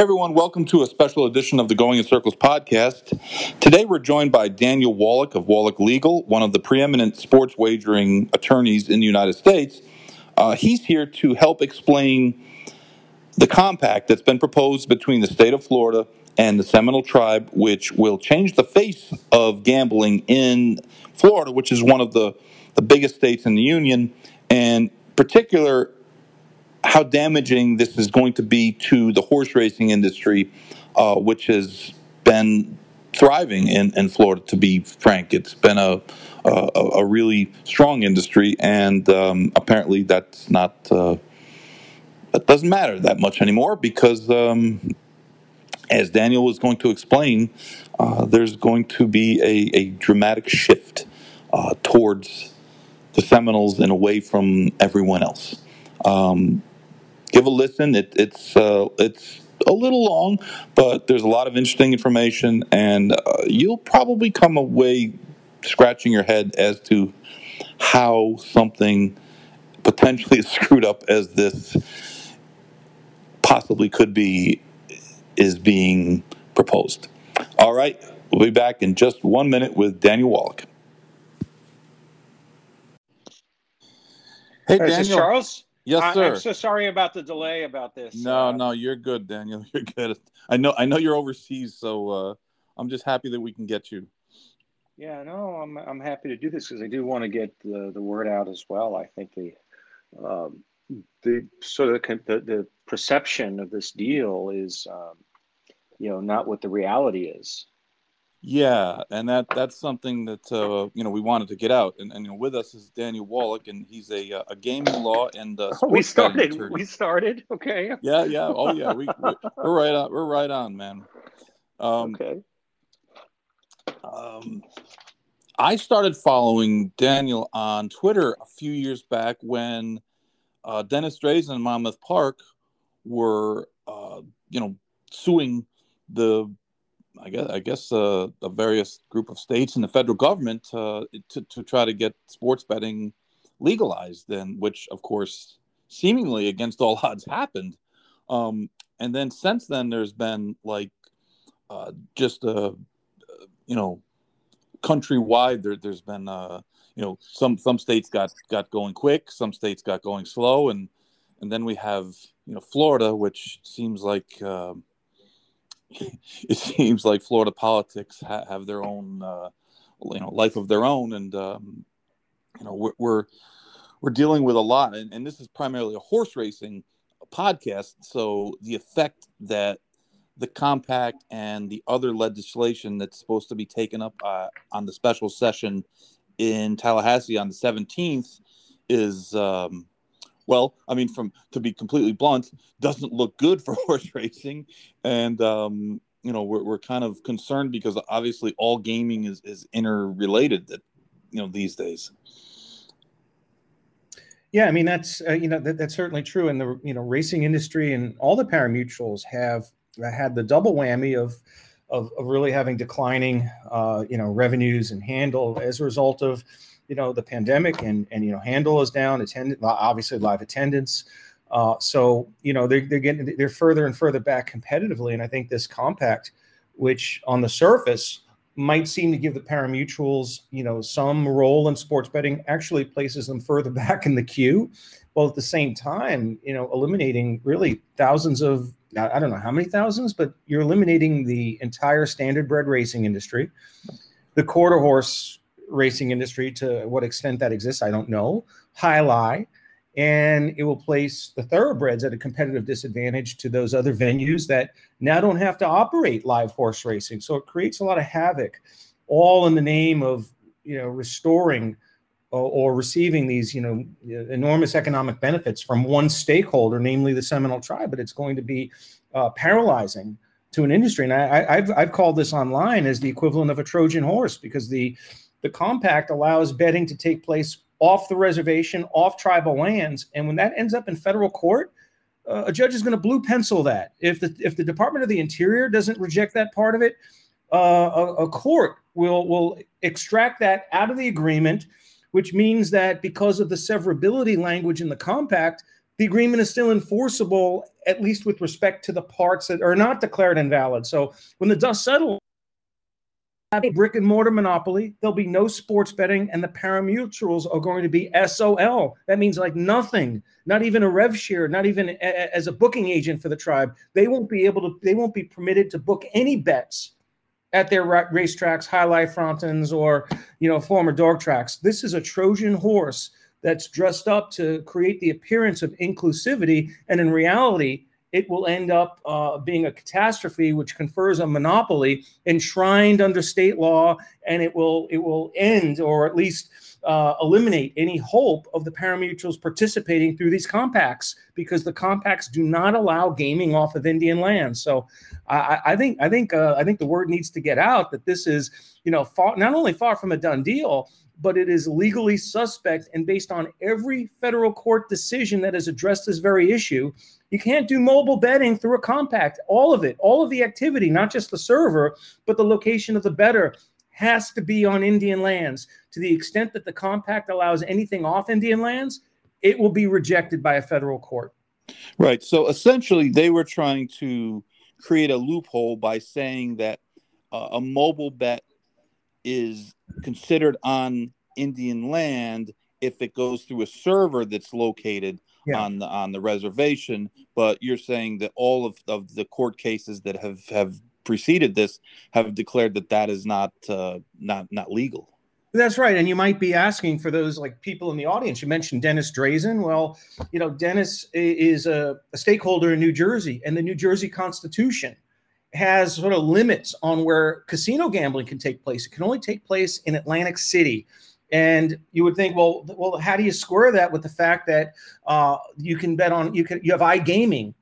Everyone, welcome to a special edition of the Going in Circles podcast. Today we're joined by Daniel Wallach of Wallach Legal, one of the preeminent sports wagering attorneys in the United States. Uh, he's here to help explain the compact that's been proposed between the state of Florida and the Seminole tribe, which will change the face of gambling in Florida, which is one of the, the biggest states in the union, and particular how damaging this is going to be to the horse racing industry, uh, which has been thriving in, in Florida. To be frank, it's been a a, a really strong industry, and um, apparently that's not uh, that doesn't matter that much anymore because, um, as Daniel was going to explain, uh, there's going to be a, a dramatic shift uh, towards the Seminoles and away from everyone else. Um, give a listen. It, it's uh, it's a little long, but there's a lot of interesting information, and uh, you'll probably come away scratching your head as to how something potentially as screwed up as this possibly could be is being proposed. All right, we'll be back in just one minute with Daniel Wallach. Hey, Daniel. Charles? Yes, sir. I, am so sorry about the delay about this. No, uh, no, you're good, Daniel. You're good. I know, I know you're overseas, so uh, I'm just happy that we can get you. Yeah, no, I'm I'm happy to do this because I do want to get the, the word out as well. I think the um, the sort of the, the perception of this deal is, um, you know, not what the reality is. Yeah, and that that's something that uh, you know we wanted to get out, and, and you know, with us is Daniel Wallach, and he's a uh, a gaming law and uh, oh, we started. We started. Okay. Yeah, yeah. Oh, yeah. We we're right on. We're right on, man. Um, okay. Um, I started following Daniel on Twitter a few years back when uh, Dennis Drazin and Monmouth Park were, uh, you know, suing the I guess I guess uh, a various group of states and the federal government uh, to to try to get sports betting legalized, and which of course seemingly against all odds happened. Um, and then since then, there's been like uh, just a uh, you know countrywide. There, there's been uh, you know some some states got got going quick, some states got going slow, and and then we have you know Florida, which seems like um, it seems like Florida politics ha- have their own, uh, you know, life of their own, and um, you know, we're, we're, we're dealing with a lot, and, and this is primarily a horse racing podcast. So the effect that the compact and the other legislation that's supposed to be taken up uh, on the special session in Tallahassee on the 17th is um, well, I mean, from to be completely blunt, doesn't look good for horse racing, and um, you know we're we're kind of concerned because obviously all gaming is is interrelated that you know these days. Yeah, I mean that's uh, you know that, that's certainly true, and the you know racing industry and all the pari-mutuels have had the double whammy of of, of really having declining uh, you know revenues and handle as a result of you know the pandemic and and you know handle is down attend obviously live attendance. Uh, so you know they're, they're getting they're further and further back competitively. And i think this compact which on the surface might seem to give the pari-mutuels you know some role in sports betting actually places them further back in the queue while at the same time you know eliminating really thousands of i don't know how many thousands but you're eliminating the entire standard bred racing industry. The quarter horse racing industry to what extent that exists, I don't know. jai alai and it will place the thoroughbreds at a competitive disadvantage to those other venues that now don't have to operate live horse racing. So it creates a lot of havoc, all in the name of you know restoring or, receiving these you know enormous economic benefits from one stakeholder, namely the Seminole tribe. But it's going to be uh, paralyzing to an industry, and I, have I've called this online as the equivalent of a Trojan horse because the the compact allows betting to take place off the reservation, off tribal lands, and when that ends up in federal court, uh, a judge is going to blue pencil that. If the if the Department of the Interior doesn't reject that part of it, uh, a, a court will will extract that out of the agreement, which means that because of the severability language in the compact, the agreement is still enforceable, at least with respect to the parts that are not declared invalid. So when the dust settles, have a brick and mortar monopoly. There'll be no sports betting, and the parimutuels are going to be SOL. That means like nothing, not even a rev share, not even a, as a booking agent for the tribe. They won't be able to. They won't be permitted to book any bets at their racetracks, jai alai frontons, or you know former dog tracks. This is a Trojan horse that's dressed up to create the appearance of inclusivity, and in reality, it will end up uh, being a catastrophe which confers a monopoly enshrined under state law and it will it will end or at least uh, eliminate any hope of the parimutuels participating through these compacts because the compacts do not allow gaming off of Indian land. So I, I think I think uh, I think the word needs to get out that this is you know far, not only far from a done deal, but it is legally suspect and based on every federal court decision that has addressed this very issue you can't do mobile betting through a compact. All of it, all of the activity, not just the server, but the location of the better has to be on Indian lands. To the extent that the compact allows anything off Indian lands, it will be rejected by a federal court. Right. So essentially, they were trying to create a loophole by saying that uh, a mobile bet is considered on Indian land if it goes through a server that's located yeah. on the on the reservation. But you're saying that all of, of the court cases that have have preceded this have declared that that is not uh, not not legal. That's right. And you might be asking for those like people in the audience. You mentioned Dennis Drazin. Well, you know, Dennis is a, a, stakeholder in New Jersey, and the New Jersey Constitution has sort of limits on where casino gambling can take place. It can only take place in Atlantic City. And you would think, well, well, how do you square that with the fact that uh, you can bet on you can you have iGaming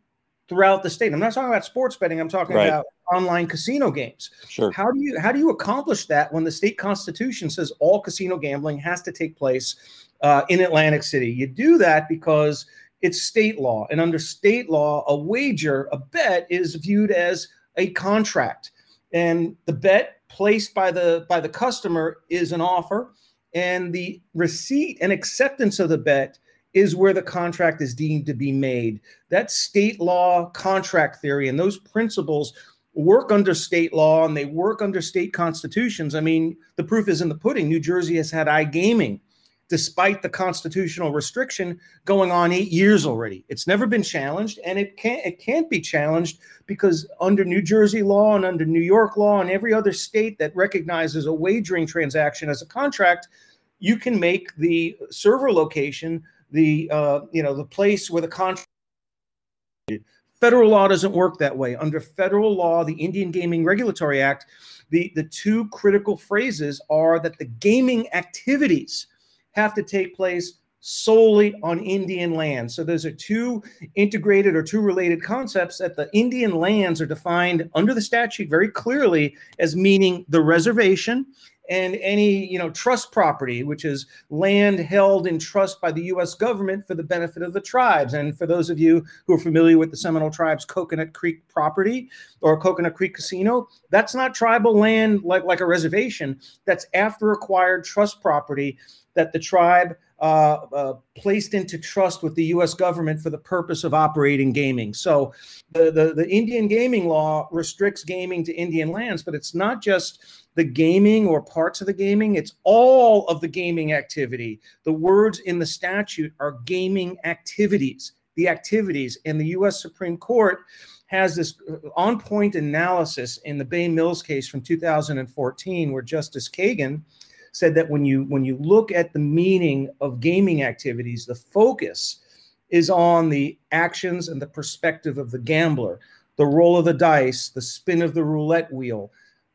throughout the state? I'm not talking about sports betting. I'm talking right. about online casino games. Sure. How do you how do you accomplish that when the state constitution says all casino gambling has to take place uh, in Atlantic City? You do that because it's state law, and under state law, a wager, a bet, is viewed as a contract, and the bet placed by the by the customer is an offer and the receipt and acceptance of the bet is where the contract is deemed to be made. That's state law contract theory, and those principles work under state law and they work under state constitutions. I mean, the proof is in the pudding. New Jersey has had iGaming despite the constitutional restriction going on eight years already. It's never been challenged, and it can't it can't be challenged because under New Jersey law and under New York law and every other state that recognizes a wagering transaction as a contract, you can make the server location the uh, you know the place where the contract. Federal law doesn't work that way. Under federal law, the Indian Gaming Regulatory Act, the, the two critical phrases are that the gaming activities have to take place solely on Indian land. So those are two integrated or two related concepts that the Indian lands are defined under the statute very clearly as meaning the reservation and any you know trust property which is land held in trust by the US government for the benefit of the tribes and for those of you who are familiar with the Seminole tribes Coconut Creek property or Coconut Creek casino that's not tribal land like like a reservation that's after acquired trust property that the tribe uh, uh, placed into trust with the U.S. government for the purpose of operating gaming. So, the, the, the Indian gaming law restricts gaming to Indian lands, but it's not just the gaming or parts of the gaming; it's all of the gaming activity. The words in the statute are gaming activities. The activities, and the U.S. Supreme Court has this uh, on-point analysis in the Bay Mills case from 2014, where Justice Kagan said that when you when you look at the meaning of gaming activities, the focus is on the actions and the perspective of the gambler, the roll of the dice, the spin of the roulette wheel,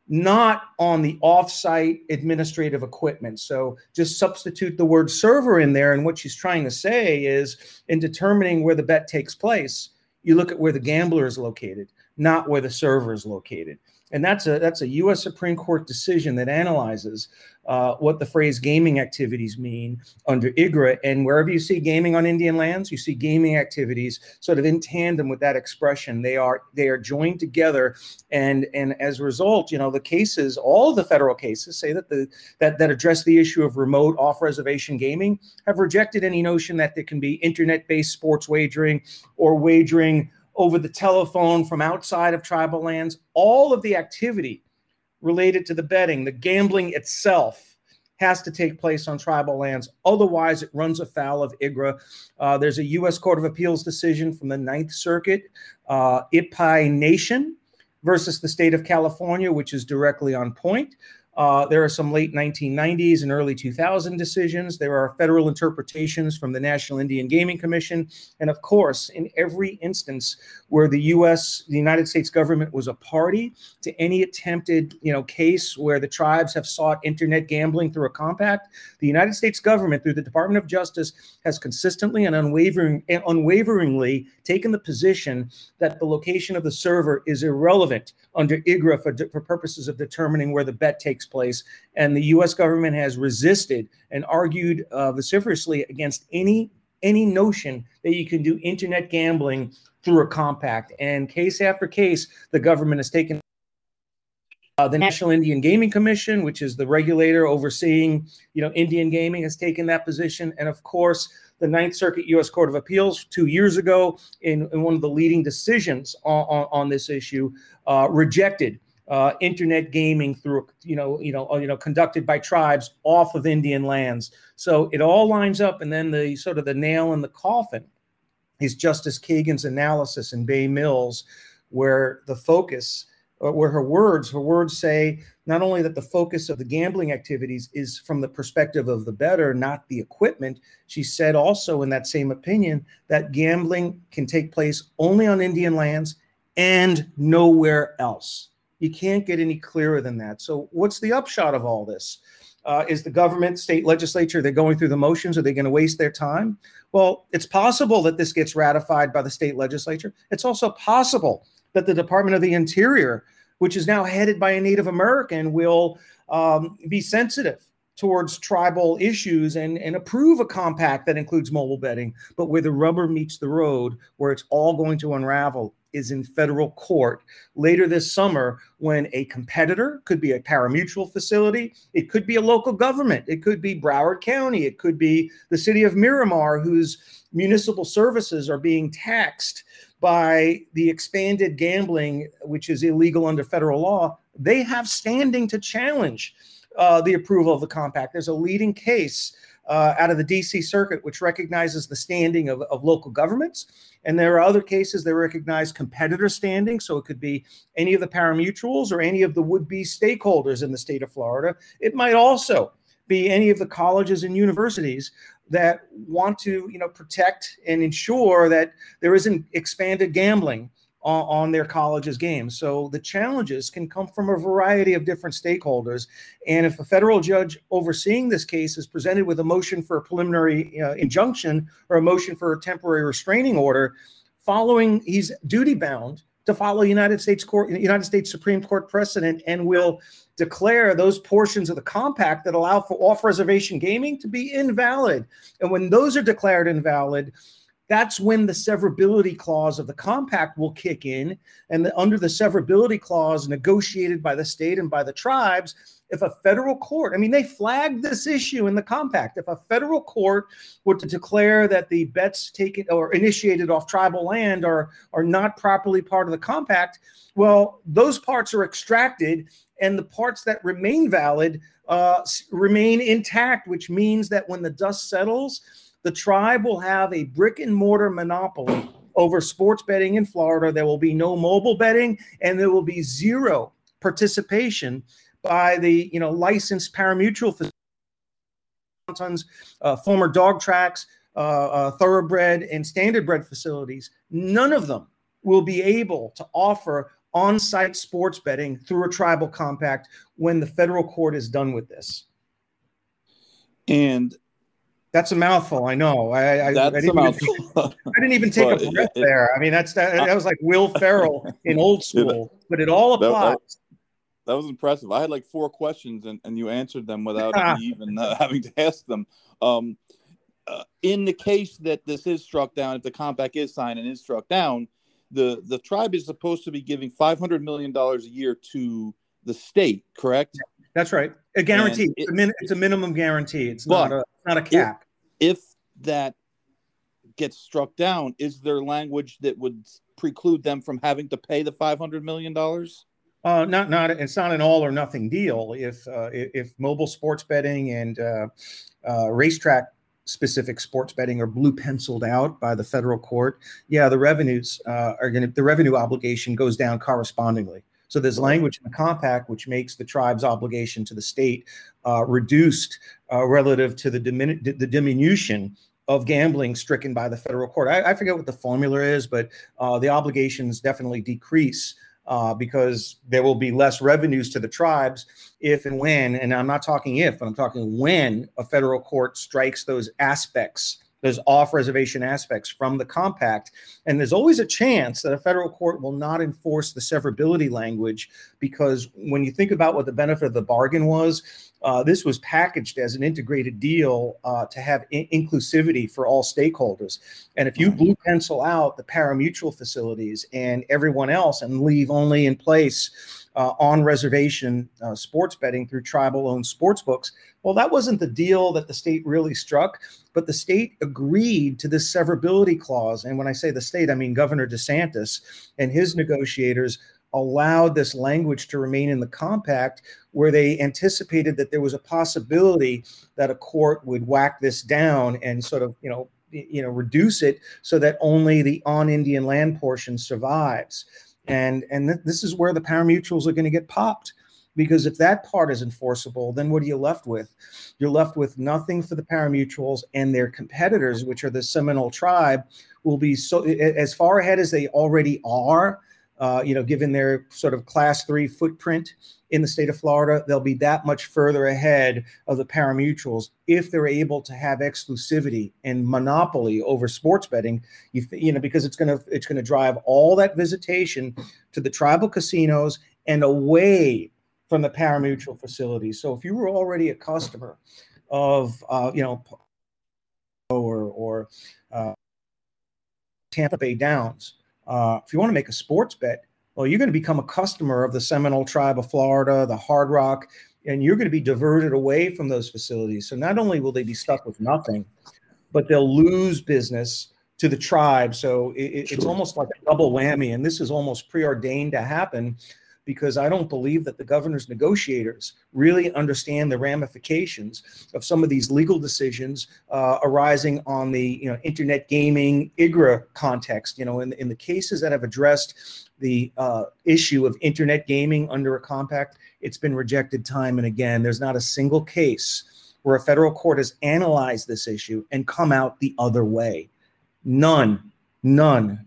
not on the offsite administrative equipment. So just substitute the word server in there. And what she's trying to say is in determining where the bet takes place, you look at where the gambler is located, not where the server is located. And that's a that's a U.S. Supreme Court decision that analyzes uh, what the phrase gaming activities mean under IGRA. And wherever you see gaming on Indian lands, you see gaming activities sort of in tandem with that expression. They are they are joined together, and and as a result, you know, the cases, all the federal cases say that the that that address the issue of remote off reservation gaming have rejected any notion that there can be internet based sports wagering or wagering over the telephone from outside of tribal lands. All of the activity related to the betting, the gambling itself has to take place on tribal lands. Otherwise, it runs afoul of IGRA. Uh, there's a U.S. Court of Appeals decision from the Ninth Circuit, uh, Iipay Nation versus the state of California, which is directly on point. Uh, there are some late 1990s and early 2000 decisions. There are federal interpretations from the National Indian Gaming Commission. And of course, in every instance where the U.S., the United States government was a party to any attempted, you know, case where the tribes have sought internet gambling through a compact, the United States government, through the Department of Justice, has consistently and unwavering, unwaveringly taken the position that the location of the server is irrelevant under IGRA for, for purposes of determining where the bet takes takes place. And the U.S. government has resisted and argued uh, vociferously against any any notion that you can do internet gambling through a compact. And case after case, the government has taken. Uh, the National Indian Gaming Commission, which is the regulator overseeing, you know, Indian gaming, has taken that position, and of course, the Ninth Circuit U.S. Court of Appeals two years ago, in, in one of the leading decisions on, on, on this issue, uh, rejected uh, internet gaming through you know you know uh, you know conducted by tribes off of Indian lands. So it all lines up, and then the sort of the nail in the coffin is Justice Kagan's analysis in Bay Mills, where the focus, uh, where her words, her words say not only that the focus of the gambling activities is from the perspective of the better, not the equipment. She said also in that same opinion that gambling can take place only on Indian lands and nowhere else. You can't get any clearer than that. So, what's the upshot of all this? Uh, is the government, state legislature, they're going through the motions? Are they going to waste their time? Well, it's possible that this gets ratified by the state legislature. It's also possible that the Department of the Interior, which is now headed by a Native American, will um, be sensitive towards tribal issues and, and approve a compact that includes mobile betting, but where the rubber meets the road, where it's all going to unravel is in federal court later this summer when a competitor could be a parimutuel facility, it could be a local government, it could be Broward County, it could be the city of Miramar, whose municipal services are being taxed by the expanded gambling, which is illegal under federal law. They have standing to challenge uh, the approval of the compact. There's a leading case uh, out of the DC circuit, which recognizes the standing of, of local governments. And there are other cases that recognize competitor standing. So it could be any of the parimutuels or any of the would be stakeholders in the state of Florida. It might also be any of the colleges and universities that want to you know protect and ensure that there isn't expanded gambling on, their college's games. So the challenges can come from a variety of different stakeholders. And if a federal judge overseeing this case is presented with a motion for a preliminary uh, injunction or a motion for a temporary restraining order, following he's duty bound to follow United States Court, United States Supreme Court precedent, and will declare those portions of the compact that allow for off-reservation gaming to be invalid. And when those are declared invalid, that's when the severability clause of the compact will kick in. And the, under the severability clause negotiated by the state and by the tribes, if a federal court, I mean, they flagged this issue in the compact. If a federal court were to declare that the bets taken or initiated off tribal land are, are not properly part of the compact, well, those parts are extracted and the parts that remain valid uh, remain intact, which means that when the dust settles, the tribe will have a brick and mortar monopoly over sports betting in Florida. There will be no mobile betting, and there will be zero participation by the you know licensed parimutuel facilities, uh, former dog tracks, uh, uh, thoroughbred, and standardbred facilities. None of them will be able to offer on-site sports betting through a tribal compact when the federal court is done with this. And that's a mouthful. I know. I, I, that's I didn't a mouthful. Even, I didn't even take a breath it, there. I mean, that's that, that was like Will Ferrell in old school, but it all applies. that was impressive. I had like four questions, and, and you answered them without me even uh, having to ask them. Um, uh, in the case that this is struck down, if the compact is signed and is struck down, the the tribe is supposed to be giving five hundred million dollars a year to the state. Correct? That's right. A guarantee. It, it's, a min- it's, a minimum guarantee. It's not a not a cap. If, that gets struck down, is there language that would preclude them from having to pay the five hundred million dollars? Uh, not not it's not an all or nothing deal. If uh, if mobile sports betting and uh, uh, racetrack specific sports betting are blue penciled out by the federal court, yeah, the revenues uh, are going to the revenue obligation goes down correspondingly. So there's language in the compact which makes the tribe's obligation to the state uh, reduced uh, relative to the, dimin- the diminution of gambling stricken by the federal court. I, I forget what the formula is, but uh, the obligations definitely decrease uh, because there will be less revenues to the tribes if and when, and I'm not talking if, but I'm talking when a federal court strikes those aspects, those off reservation aspects from the compact. And there's always a chance that a federal court will not enforce the severability language because when you think about what the benefit of the bargain was, uh, this was packaged as an integrated deal uh, to have in- inclusivity for all stakeholders. And if you blue pencil out the parimutuel facilities and everyone else and leave only in place uh, on reservation uh, sports betting through tribal owned sports books, well, that wasn't the deal that the state really struck, but the state agreed to this severability clause. And when I say the state, I mean Governor DeSantis and his negotiators allowed this language to remain in the compact where they anticipated that there was a possibility that a court would whack this down and sort of you know you know reduce it so that only the on indian land portion survives and and th- this is where the parimutuels are going to get popped because if that part is enforceable then what are you left with? You're left with nothing for the parimutuels and their competitors which are the seminole tribe will be so as far ahead as they already are uh, you know, given their sort of class three footprint in the state of Florida, they'll be that much further ahead of the parimutuels if they're able to have exclusivity and monopoly over sports betting. You, you know, because it's gonna it's gonna drive all that visitation to the tribal casinos and away from the parimutuel facilities. So if you were already a customer of, uh, you know, or or uh, Tampa Bay Downs uh, if you want to make a sports bet, well, you're going to become a customer of the Seminole Tribe of Florida, the Hard Rock, and you're going to be diverted away from those facilities. So not only will they be stuck with nothing, but they'll lose business to the tribe. So it, it's almost like a double whammy, and this is almost preordained to happen because I don't believe that the governor's negotiators really understand the ramifications of some of these legal decisions uh, arising on the you know internet gaming IGRA context. You know, in in the cases that have addressed the uh, issue of internet gaming under a compact, it's been rejected time and again. There's not a single case where a federal court has analyzed this issue and come out the other way. None, none,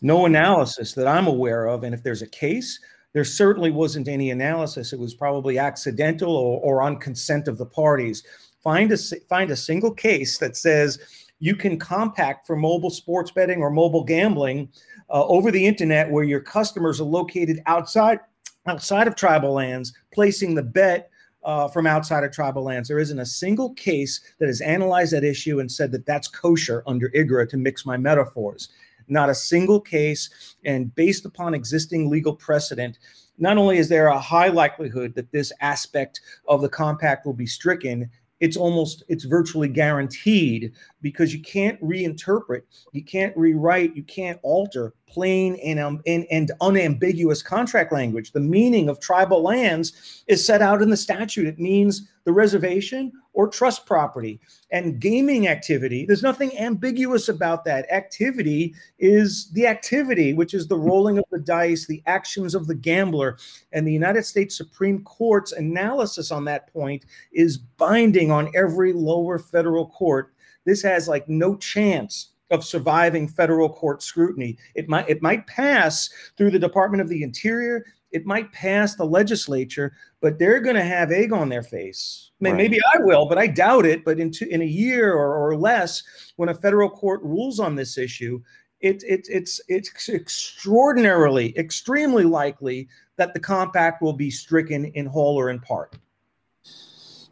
no analysis that I'm aware of. And if there's a case, there certainly wasn't any analysis. It was probably accidental or, or on consent of the parties. Find a find a single case that says you can compact for mobile sports betting or mobile gambling uh, over the internet where your customers are located outside outside of tribal lands, placing the bet uh, from outside of tribal lands. There isn't a single case that has analyzed that issue and said that that's kosher under IGRA to mix my metaphors not a single case. And based upon existing legal precedent, not only is there a high likelihood that this aspect of the compact will be stricken, it's almost it's virtually guaranteed because you can't reinterpret you can't rewrite you can't alter plain and, um, and, and unambiguous contract language the meaning of tribal lands is set out in the statute it means the reservation or trust property. And gaming activity, there's nothing ambiguous about that. Activity is the activity, which is the rolling of the dice, the actions of the gambler. And the United States Supreme Court's analysis on that point is binding on every lower federal court. This has like no chance of surviving federal court scrutiny. It might it might pass through the Department of the Interior it might pass the legislature, but they're going to have egg on their face. Right. Maybe I will, but I doubt it. But in two, in a year or, or less, when a federal court rules on this issue, it, it, it's it's extraordinarily, extremely likely that the compact will be stricken in whole or in part.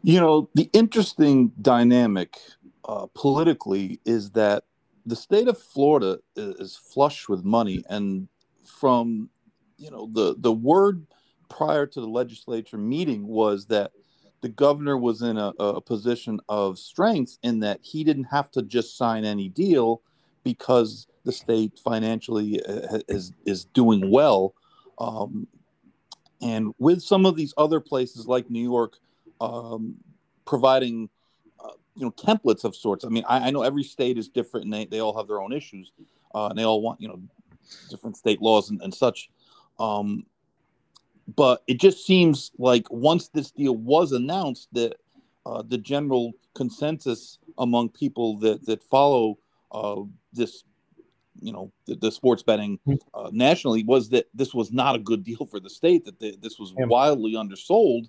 You know, the interesting dynamic uh, politically is that the state of Florida is, flush with money, and from you know the the word prior to the legislature meeting was that the governor was in a, a, position of strength in that he didn't have to just sign any deal because the state financially uh, is is doing well. Um, and with some of these other places like new york um, providing you know templates of sorts i mean I, I, know every state is different and they, they all have their own issues uh, and they all want you know different state laws and, and such um, but it just seems like once this deal was announced, that uh, the general consensus among people that that follow uh, this, you know, the, the sports betting hmm. uh, nationally was that this was not a good deal for the state. That the, this was wildly undersold,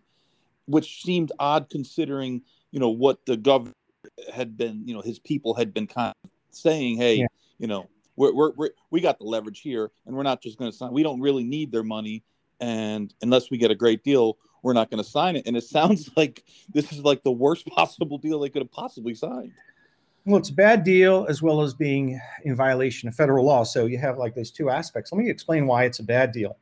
which seemed odd considering you know what the governor had been, you know, his people had been kind of saying, hey, yeah. you know, we're, we're, we're, we got the leverage here, and we're not just going to sign. We don't really need their money and unless we get a great deal, we're not going to sign it. And it sounds like this is like the worst possible deal they could have possibly signed. Well, it's a bad deal as well as being in violation of federal law. So you have like those two aspects. Let me explain why it's a bad deal.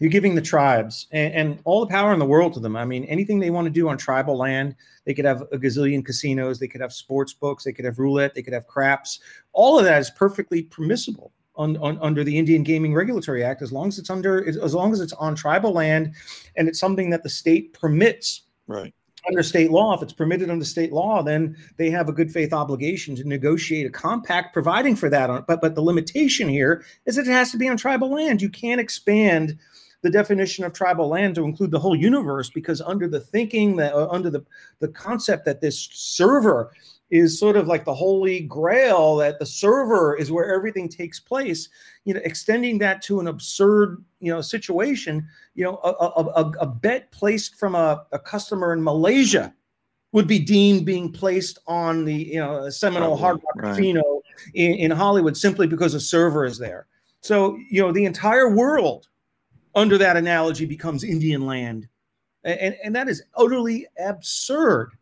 You're giving the tribes and, and, all the power in the world to them. I mean, anything they want to do on tribal land, they could have a gazillion casinos, they could have sports books, they could have roulette, they could have craps. All of that is perfectly permissible on, on, under the Indian Gaming Regulatory Act as long as it's under as long as it's on tribal land and it's something that the state permits. Right. Under state law, if it's permitted under state law, then they have a good faith obligation to negotiate a compact providing for that. But but the limitation here is that it has to be on tribal land. You can't expand the definition of tribal land to include the whole universe because under the thinking that uh, under the the concept that this server is sort of like the holy grail that the server is where everything takes place you know extending that to an absurd you know situation you know a, a, a bet placed from a, a, customer in malaysia would be deemed being placed on the you know seminole Hard Rock right. casino in, in hollywood simply because a server is there. So you know the entire world under that analogy becomes indian land. And, and that is utterly absurd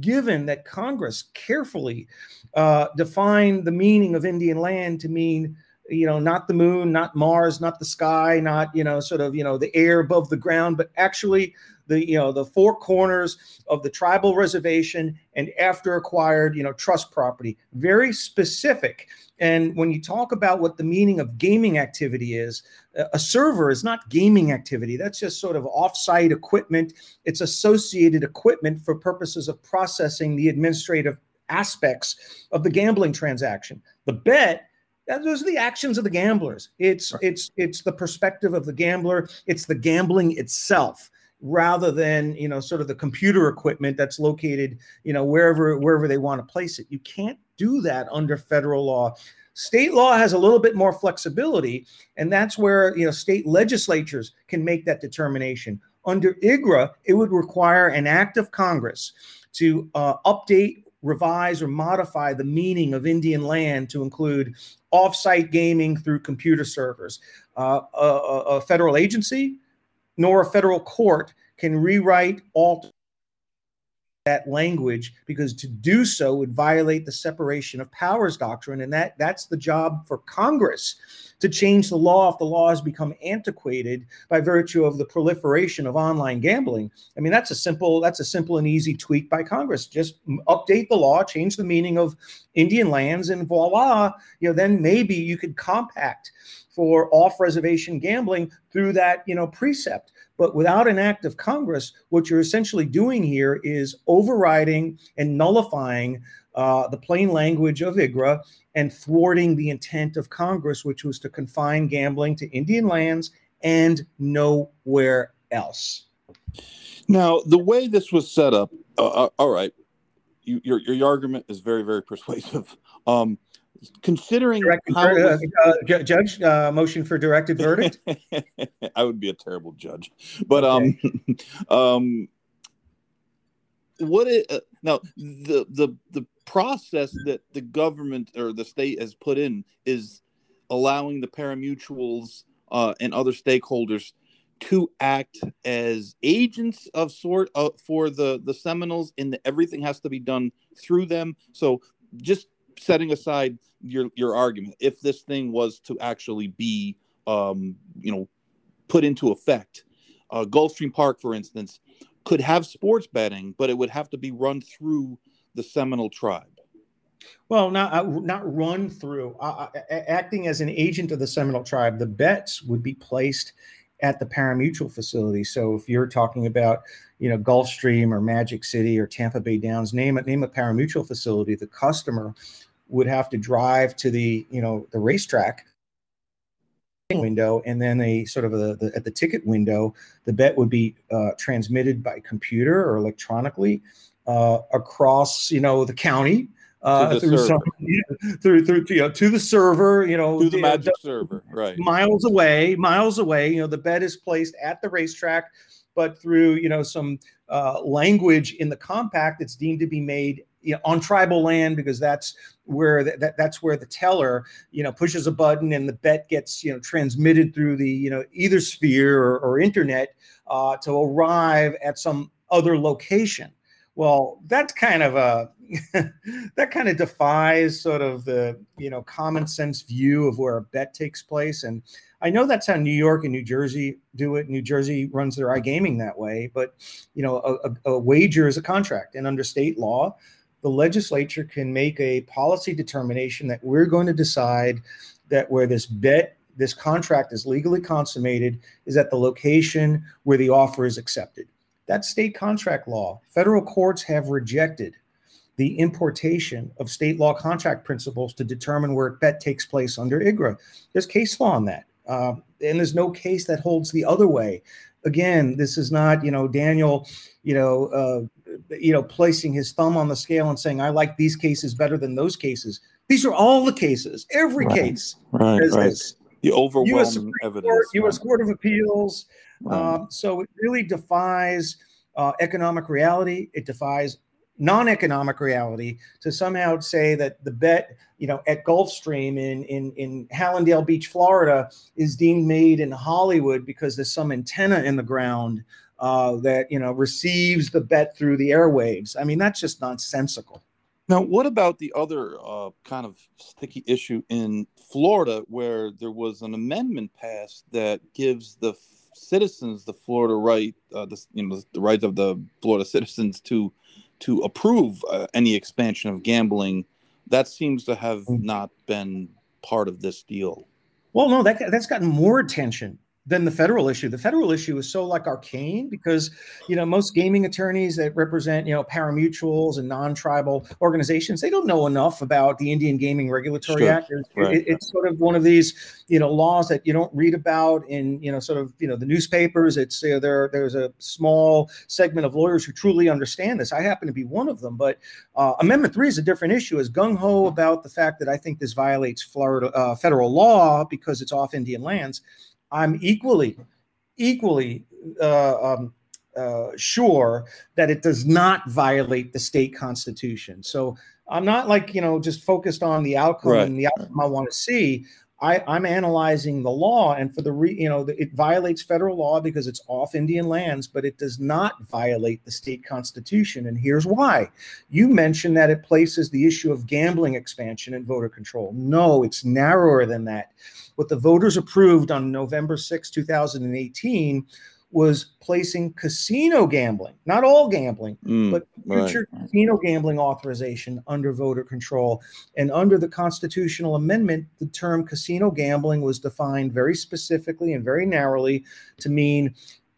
given that Congress carefully uh, defined the meaning of Indian land to mean, you know, not the moon, not Mars, not the sky, not, you know, sort of, you know, the air above the ground, but actually the, you know, the four corners of the tribal reservation and after acquired, you know, trust property. Very specific. And when you talk about what the meaning of gaming activity is, a server is not gaming activity. That's just sort of offsite equipment. It's associated equipment for purposes of processing the administrative aspects of the gambling transaction. The bet those are the actions of the gamblers. It's right. it's it's the perspective of the gambler. It's the gambling itself rather than you know sort of the computer equipment that's located you know wherever wherever they want to place it. You can't do that under federal law. State law has a little bit more flexibility, and that's where you know state legislatures can make that determination. Under IGRA, it would require an act of Congress to uh, update, revise, or modify the meaning of Indian land to include offsite gaming through computer servers. Uh, a, a federal agency nor a federal court can rewrite, alter, that language because to do so would violate the separation of powers doctrine and that that's the job for congress to change the law if the law has become antiquated by virtue of the proliferation of online gambling. I mean that's a simple that's a simple and easy tweak by congress. Just update the law change the meaning of indian lands and voila you know then maybe you could compact for off reservation gambling through that you know precept but without an act of Congress, what you're essentially doing here is overriding and nullifying uh, the plain language of IGRA and thwarting the intent of Congress, which was to confine gambling to Indian lands and nowhere else. Now, the way this was set up, uh, uh all right, you, your, your argument is very, very persuasive. Um, considering how uh, uh, judge uh, motion for directed verdict i would be a terrible judge but okay. um um what it uh, now the the the process that the government or the state has put in is allowing the parimutuels uh, and other stakeholders to act as agents of sort uh, for the the Seminoles, in that everything has to be done through them. So just setting aside your your argument, if this thing was to actually be, um, you know, put into effect, uh, Gulfstream Park, for instance, could have sports betting, but it would have to be run through the Seminole tribe. Well, not uh, not run through. Uh, uh acting as an agent of the Seminole tribe, the bets would be placed at the parimutuel facility. So if you're talking about, you know, Gulfstream or Magic City or Tampa Bay Downs, name it, name a parimutuel facility, the customer would have to drive to the, you know, the racetrack window and then a sort of a, the, at the ticket window the bet would be uh, transmitted by computer or electronically uh, across you know the county uh, through, some, you know, through through you know to the server, you know, through the magic server, right? Miles away, miles away. You know, the bet is placed at the racetrack, but through you know some uh, language in the compact, it's deemed to be made you know, on tribal land because that's where the, that that's where the teller you know pushes a button and the bet gets you know transmitted through the you know either sphere or, or internet uh, to arrive at some other location. Well, that's kind of a that kind of defies sort of the you know common sense view of where a bet takes place. And i know that's how new york and new jersey do it. New jersey runs their igaming that way but you know a, a, a wager is a contract. And under state law the legislature can make a policy determination that we're going to decide that where this bet this contract is legally consummated is at the location where the offer is accepted that's state contract law federal courts have rejected the importation of state law contract principles to determine where a bet takes place under IGRA. There's case law on that. Uh, and there's no case that holds the other way. Again, this is not, you know, Daniel, you know, uh, you know, placing his thumb on the scale and saying, I like these cases better than those cases. These are all the cases. Every right. case right, right. This. The overwhelming US evidence. Court, U.S. Court of Appeals. Um, so it really defies uh, economic reality. It defies non-economic reality to somehow say that the bet you know at gulfstream in in in hallandale beach florida is deemed made in hollywood because there's some antenna in the ground uh, that you know receives the bet through the airwaves i mean that's just nonsensical now what about the other uh, kind of sticky issue in florida where there was an amendment passed that gives the citizens the florida right uh, the, you know the rights of the florida citizens to to approve uh, any expansion of gambling, that seems to have mm. not been part of this deal. Well, no, that that's gotten more attention than the federal issue. The federal issue is so like arcane because you know most gaming attorneys that represent you know parimutuels and non-tribal organizations they don't know enough about the Indian Gaming Regulatory sure. Act. Right. It, it's sort of one of these you know laws that you don't read about in you know sort of you know the newspapers. It's you know, there there's a small segment of lawyers who truly understand this. I happen to be one of them, but uh, Amendment Three is a different issue. Is gung ho about the fact that I think this violates Florida uh, federal law because it's off Indian lands. I'm equally, equally uh, um, uh, sure that it does not violate the state constitution. So I'm not like you know just focused on the outcome right. and the outcome I want to see. I, I'm analyzing the law, and for the re, you know, it violates federal law because it's off Indian lands, but it does not violate the state constitution. And here's why: you mentioned that it places the issue of gambling expansion and voter control. No, it's narrower than that. What the voters approved on November 6, 2018 was placing casino gambling, not all gambling, mm, but future right. casino gambling authorization under voter control. And under the constitutional amendment, the term casino gambling was defined very specifically and very narrowly to mean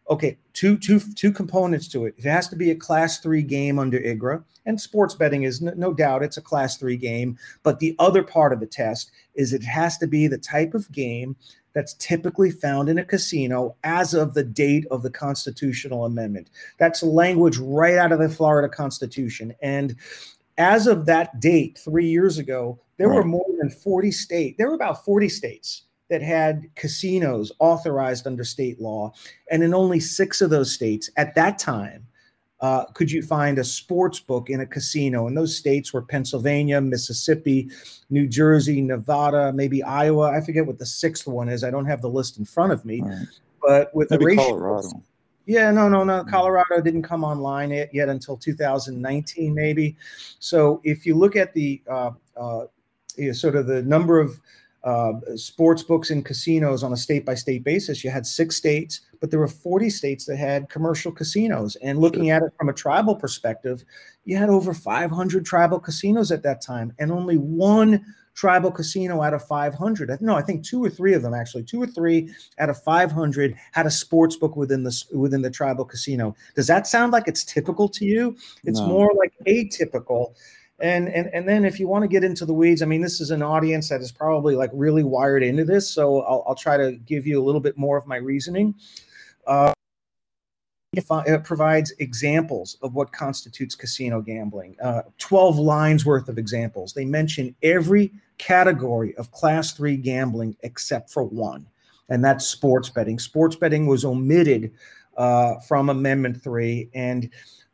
okay, two two two components to it. It has to be a class three game under IGRA, and sports betting is no, no, doubt it's a class three game. But the other part of the test is it has to be the type of game that's typically found in a casino as of the date of the constitutional amendment. That's language right out of the Florida Constitution, and as of that date, three years ago, there right. were more than 40 states. There were about 40 states that had casinos authorized under state law. And in only six of those states at that time, uh, could you find a sports book in a casino? And those states were Pennsylvania, Mississippi, New Jersey, Nevada, maybe Iowa. I forget what the sixth one is. I don't have the list in front of me. Right. But with maybe the ratio, Colorado. Yeah, no, no, no. Mm. Colorado didn't come online yet, yet until 2019, maybe. So if you look at the uh, uh, sort of the number of uh, sports books and casinos on a state by state basis. You had six states, but there were 40 states that had commercial casinos. And looking at it from a tribal perspective, you had over 500 tribal casinos at that time, and only one tribal casino out of 500. No, I think two or three of them actually, two or three out of 500 had a sports book within the within the tribal casino. Does that sound like it's typical to you? It's no. more like atypical and and and then if you want to get into the weeds, I mean, this is an audience that is probably like really wired into this, so I'll, I'll try to give you a little bit more of my reasoning. Uh, it provides examples of what constitutes casino gambling. Uh, 12 lines worth of examples. They mention every category of class three gambling except for one, and that's sports betting. Sports betting was omitted uh, from Amendment 3. And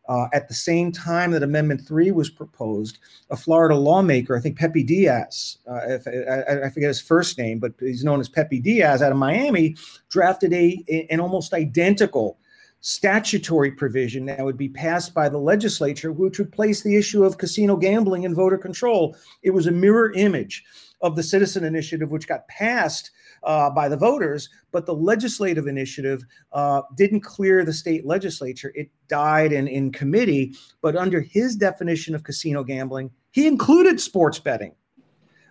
uh, at the same time that Amendment 3 was proposed, a Florida lawmaker, I think Pepe Diaz, uh, if, I, I, forget his first name, but he's known as Pepe Diaz out of Miami, drafted a, an almost identical statutory provision that would be passed by the legislature, which would place the issue of casino gambling in voter control. It was a mirror image of the citizen initiative, which got passed uh, by the voters, but the legislative initiative uh, didn't clear the state legislature. It died in, in committee, but under his definition of casino gambling, he included sports betting.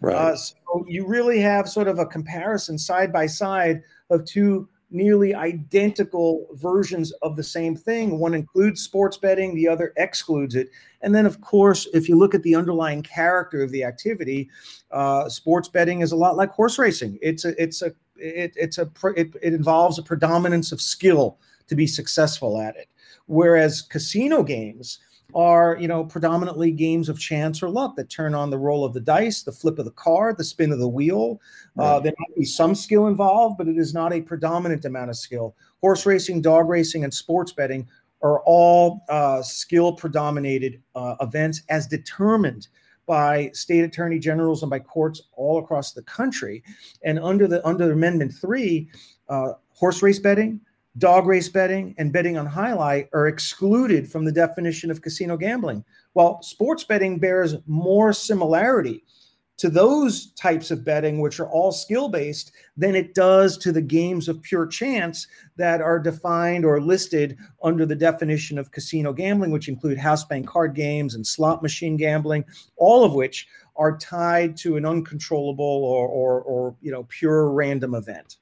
Right. Uh, so you really have sort of a comparison side by side of two nearly identical versions of the same thing. One includes sports betting, the other excludes it. And then, of course, if you look at the underlying character of the activity, uh, sports betting is a lot like horse racing. It's a, it's a, it, it's a, it, it involves a predominance of skill to be successful at it. Whereas casino games, are you know predominantly games of chance or luck that turn on the roll of the dice the flip of the card the spin of the wheel. Uh, right. uh, there might be some skill involved but it is not a predominant amount of skill. Horse racing dog racing and sports betting are all uh, skill predominated uh, events as determined by state attorney generals and by courts all across the country. And under the under amendment 3 uh, horse race betting dog race betting and betting on jai alai are excluded from the definition of casino gambling. While sports betting bears more similarity to those types of betting, which are all skill based, than it does to the games of pure chance that are defined or listed under the definition of casino gambling, which include house bank card games and slot machine gambling, all of which are tied to an uncontrollable or, or, or you know pure random event.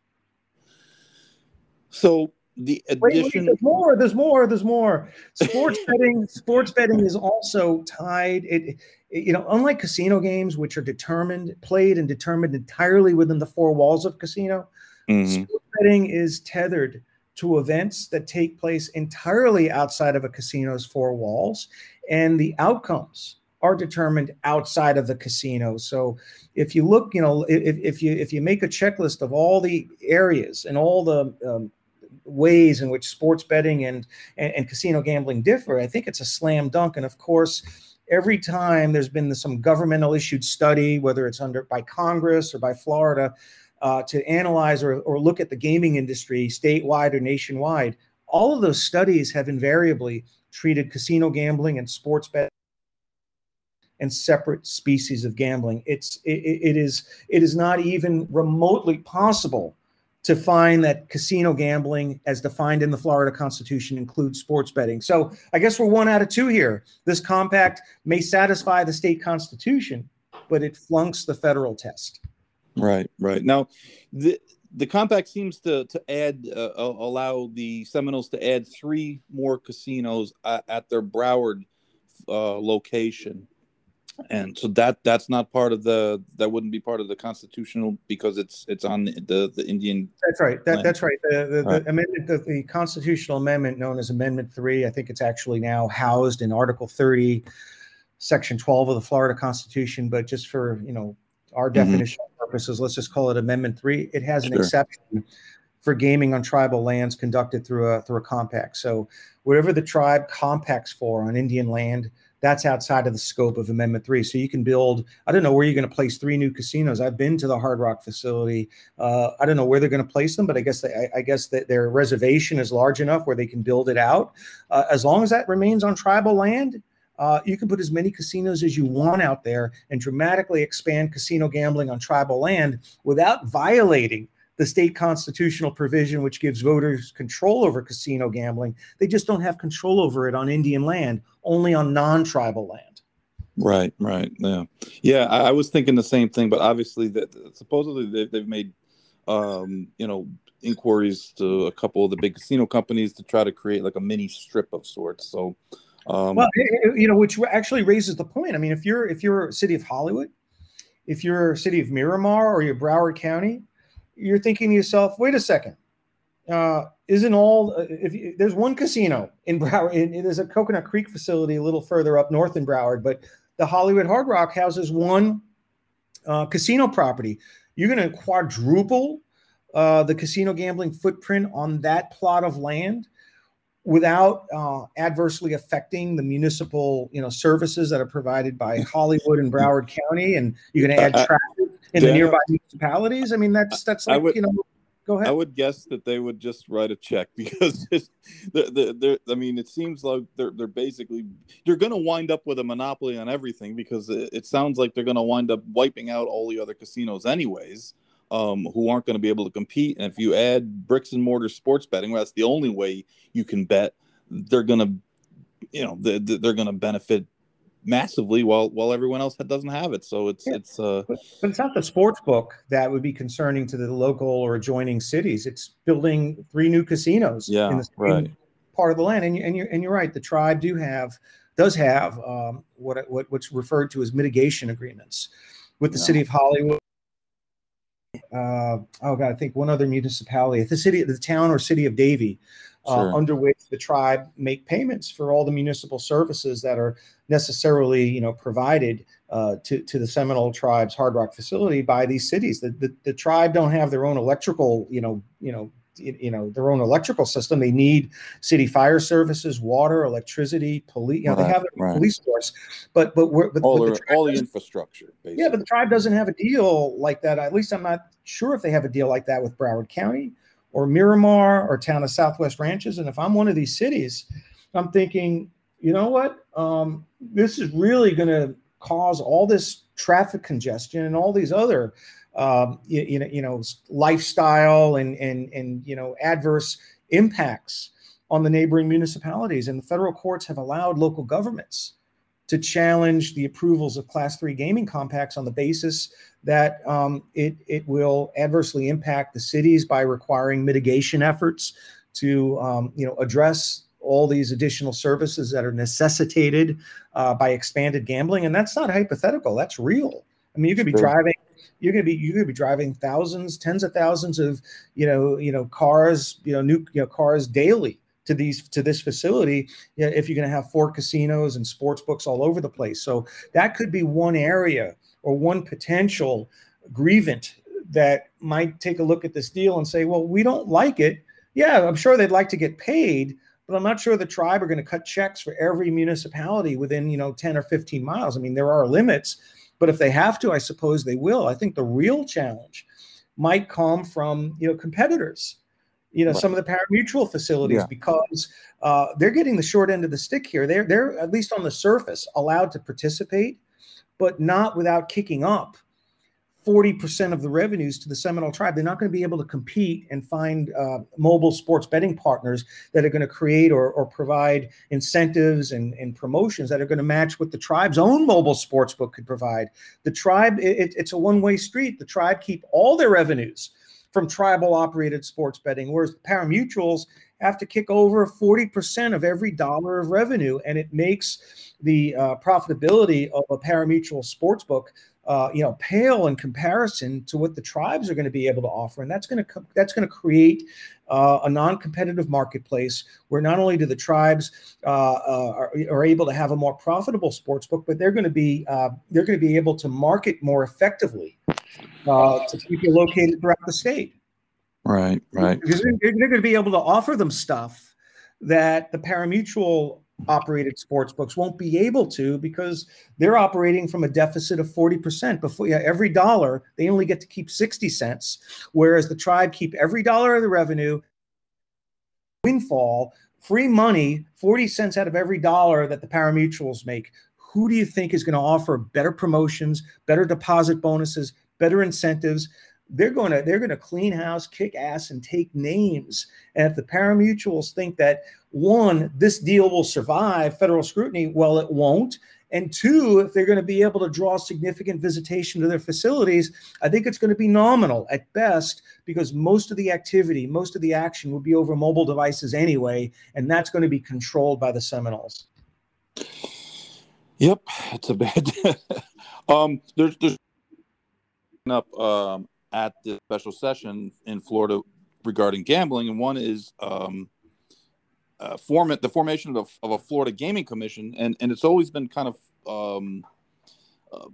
So the addition. Wait, wait, there's more. There's more. There's more. Sports betting. Sports betting is also tied. It, it, you know, unlike casino games, which are determined, played, and determined entirely within the four walls of casino. Mm-hmm. Sports betting is tethered to events that take place entirely outside of a casino's four walls, and the outcomes are determined outside of the casino. So if you look, you know, if, if you if you make a checklist of all the areas and all the um, ways in which sports betting and, and, and casino gambling differ, I think it's a slam dunk. And of course, every time there's been some governmental issued study, whether it's under by Congress or by Florida, uh, to analyze or, or look at the gaming industry statewide or nationwide, all of those studies have invariably treated casino gambling and sports betting and separate species of gambling. It's it, it is it is not even remotely possible to find that casino gambling, as defined in the Florida Constitution, includes sports betting. So I guess we're one out of two here. This compact may satisfy the state constitution, but it flunks the federal test. Right, right. Now, the the compact seems to to add uh, allow the Seminoles to add three more casinos at, at their Broward uh, location and so that that's not part of the that wouldn't be part of the constitutional because it's it's on the the, the Indian. That's right. That, that's right. The, the, the amendment, the, the, constitutional amendment known as Amendment Three, I think it's actually now housed in Article Thirty, Section Twelve of the Florida Constitution. But just for you know our definition mm-hmm. purposes, let's just call it Amendment Three. It has an sure. exception for gaming on tribal lands conducted through a through a compact. So whatever the tribe compacts for on Indian land, that's outside of the scope of Amendment 3. So you can build, I don't know where you're going to place three new casinos. I've been to the Hard Rock facility. Uh, I don't know where they're going to place them, but I guess they, I, I, guess that their reservation is large enough where they can build it out. Uh, as long as that remains on tribal land, uh, you can put as many casinos as you want out there and dramatically expand casino gambling on tribal land without violating the state constitutional provision which gives voters control over casino gambling. They just don't have control over it on Indian land, only on non-tribal land. Right, right, yeah, yeah. I, I was thinking the same thing, but obviously that supposedly they, they've made, um, you know, inquiries to a couple of the big casino companies to try to create like a mini strip of sorts. So, um, well, you know, which actually raises the point. I mean, if you're if you're a city of Hollywood, if you're a city of Miramar or you're Broward County, you're thinking to yourself, wait a second, uh, isn't all uh, if you, there's one casino in Broward, in, there's a Coconut Creek facility a little further up north in Broward, but the Hollywood Hard Rock houses one uh, casino property. You're going to quadruple uh, the casino gambling footprint on that plot of land without uh, adversely affecting the municipal you know services that are provided by Hollywood and Broward County, and you're going to add traffic in the nearby municipalities. I mean, that's that's like would, you know. Go ahead. I would guess that they would just write a check because they're, they're, they're, I mean, it seems like they're they're basically you're going to wind up with a monopoly on everything because it, it sounds like they're going to wind up wiping out all the other casinos anyways um, who aren't going to be able to compete. And if you add bricks and mortar sports betting, well, that's the only way you can bet. They're going to, you know, they're, they're going to benefit massively while while everyone else doesn't have it. So it's yeah. it's uh but, but, it's not the sports book that would be concerning to the local or adjoining cities. It's building three new casinos yeah, in the right. part of the land. And you and you and you're right, the tribe do have does have um, what what what's referred to as mitigation agreements with the yeah. city of Hollywood uh, oh god, I think one other municipality, the city, the town or city of Davie, uh, under which the tribe make payments for all the municipal services that are necessarily, you know, provided uh, to to the Seminole Tribe's Hard Rock facility by these cities. The, the the tribe don't have their own electrical, you know, you know, you know their own electrical system. They need city fire services, water, electricity, police. You know, right, they have a right. police force, but but we're but, all, but the all the infrastructure. Basically. Yeah, but the tribe doesn't have a deal like that. At least I'm not sure if they have a deal like that with Broward County or Miramar or town of Southwest Ranches. And if I'm one of these cities, I'm thinking, you know what? Um, this is really going to cause all this traffic congestion and all these other um, you, you, know, you know, lifestyle and and and you know adverse impacts on the neighboring municipalities. And the federal courts have allowed local governments to challenge the approvals of Class Three gaming compacts on the basis that um, it it will adversely impact the cities by requiring mitigation efforts to um, you know address all these additional services that are necessitated uh, by expanded gambling. And that's not hypothetical; that's real. I mean, you could be driving you're going to be you're going to be driving thousands, tens of thousands of you know you know cars, you know new you know cars daily to these to this facility if you're going to have four casinos and sports books all over the place. So that could be one area or one potential grievant that might take a look at this deal and say, well, we don't like it. Yeah, I'm sure they'd like to get paid, but I'm not sure the tribe are going to cut checks for every municipality within, you know, 10 or 15 miles. I mean, there are limits, but if they have to, I suppose they will. I think the real challenge might come from you know competitors, you know, right. some of the parimutuel facilities yeah. because uh, they're getting the short end of the stick here. They're they're at least on the surface allowed to participate, but not without kicking up 40% of the revenues to the Seminole tribe. They're not going to be able to compete and find uh, mobile sports betting partners that are going to create or, or provide incentives and, and promotions that are going to match what the tribe's own mobile sports book could provide. The tribe, it, it's a one way street. The tribe keep all their revenues from tribal operated sports betting, whereas the parimutuels have to kick over 40% of every dollar of revenue. And it makes the uh, profitability of a parimutuel sports book uh, you know, pale in comparison to what the tribes are going to be able to offer, and that's going to that's going to create uh, a non-competitive marketplace where not only do the tribes uh, uh, are, are, able to have a more profitable sports book, but they're going to be uh, they're going to be able to market more effectively uh, to people located throughout the state. Right, right. Because they're, they're going to be able to offer them stuff that the parimutuel operated sports books won't be able to because they're operating from a deficit of 40% before yeah, every dollar they only get to keep 60 cents whereas the tribe keep every dollar of the revenue windfall free money 40 cents out of every dollar that the parimutuels make. Who do you think is going to offer better promotions better deposit bonuses better incentives they're going to they're going to clean house, kick ass, and take names. And if the parimutuels think that one, this deal will survive federal scrutiny, well, it won't. And two, if they're going to be able to draw significant visitation to their facilities, I think it's going to be nominal at best because most of the activity, most of the action will be over mobile devices anyway, and that's going to be controlled by the Seminoles. Yep, it's a bad. um, there's there's up um, at the special session in Florida regarding gambling, and one is um, uh, format the formation of, of, a Florida Gaming Commission, and and it's always been kind of um, uh,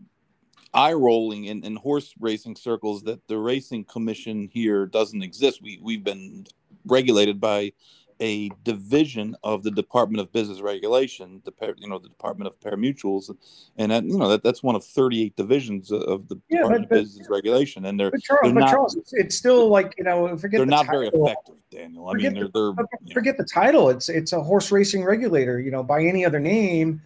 eye rolling in, in horse racing circles that the racing commission here doesn't exist. We we've been regulated by a division of the Department of Business Regulation, the you know the Department of Parimutuels, and that, you know that that's one of 38 divisions of the yeah, Department but, of Business Regulation, and they're, but Charles, they're but not, Charles, it's still like you know forget they're the not title. very effective, Daniel. I forget mean, they're, they're the, forget know. the title. It's it's a horse racing regulator. You know, by any other name,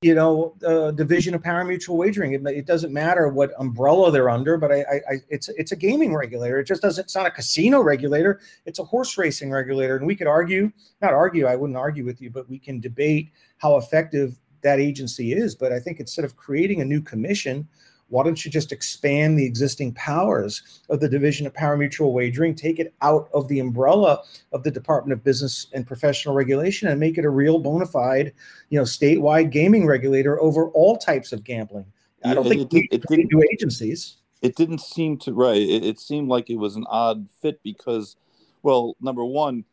you know, uh, division of parimutuel wagering. It, it, doesn't matter what umbrella they're under, but I, I, it's it's a gaming regulator. It just doesn't. It's not a casino regulator. It's a horse racing regulator. And we could argue, not argue. I wouldn't argue with you, but we can debate how effective that agency is. But I think instead of creating a new commission, why don't you just expand the existing powers of the Division of Parimutuel Wagering, take it out of the umbrella of the Department of Business and Professional Regulation, and make it a real bona fide, you know, statewide gaming regulator over all types of gambling? I don't think it, it, it new agencies. It didn't seem to right. It, it, seemed like it was an odd fit because, well, number one,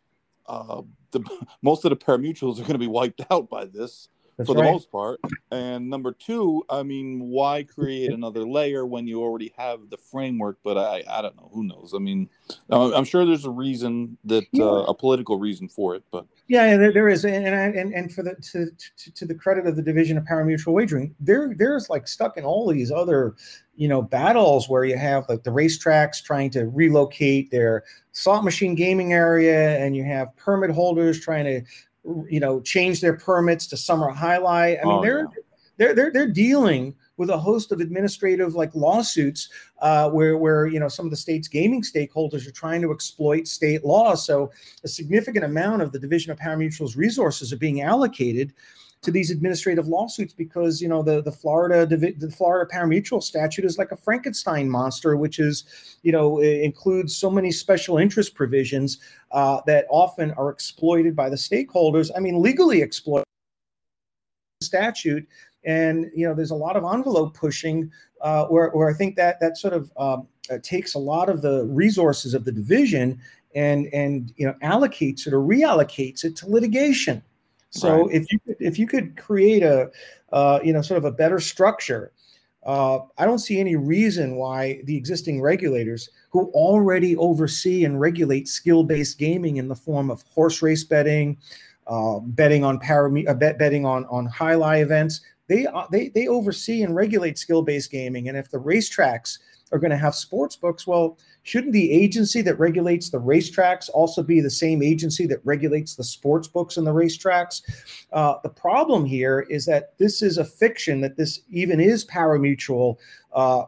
uh, the most of the parimutuels are going to be wiped out by this. That's for the most part. And number two, I mean, why create another layer when you already have the framework? But I, I don't know. Who knows? I mean, I'm sure there's a reason that yeah. uh, a political reason for it. But yeah, there, there is, and and and for the to, to, to the credit of the division of parimutuel wagering, there there's like stuck in all these other you know battles where you have like the racetracks trying to relocate their slot machine gaming area and you have permit holders trying to you know, change their permits to summer jai alai. I mean, oh, they're, yeah. they're they're they're dealing with a host of administrative like lawsuits uh, where where you know some of the state's gaming stakeholders are trying to exploit state law. So a significant amount of the Division of Parimutuel's resources are being allocated to these administrative lawsuits because you know the the Florida the Florida parimutuel statute is like a Frankenstein monster, which is you know includes so many special interest provisions uh, that often are exploited by the stakeholders. I mean, legally exploited statute, and you know there's a lot of envelope pushing uh, where where I think that that sort of um, uh, takes a lot of the resources of the division and and you know allocates it or reallocates it to litigation so right. if you could, if you could create a uh, you know sort of a better structure, uh, I don't see any reason why the existing regulators who already oversee and regulate skill-based gaming in the form of horse race betting, uh, betting on param- uh, bet, betting on on jai alai events, they uh, they they oversee and regulate skill-based gaming. And if the racetracks are going to have sports books, well, shouldn't the agency that regulates the racetracks also be the same agency that regulates the sports books and the racetracks? Uh, the problem here is that this is a fiction that this even is parimutuel. Uh,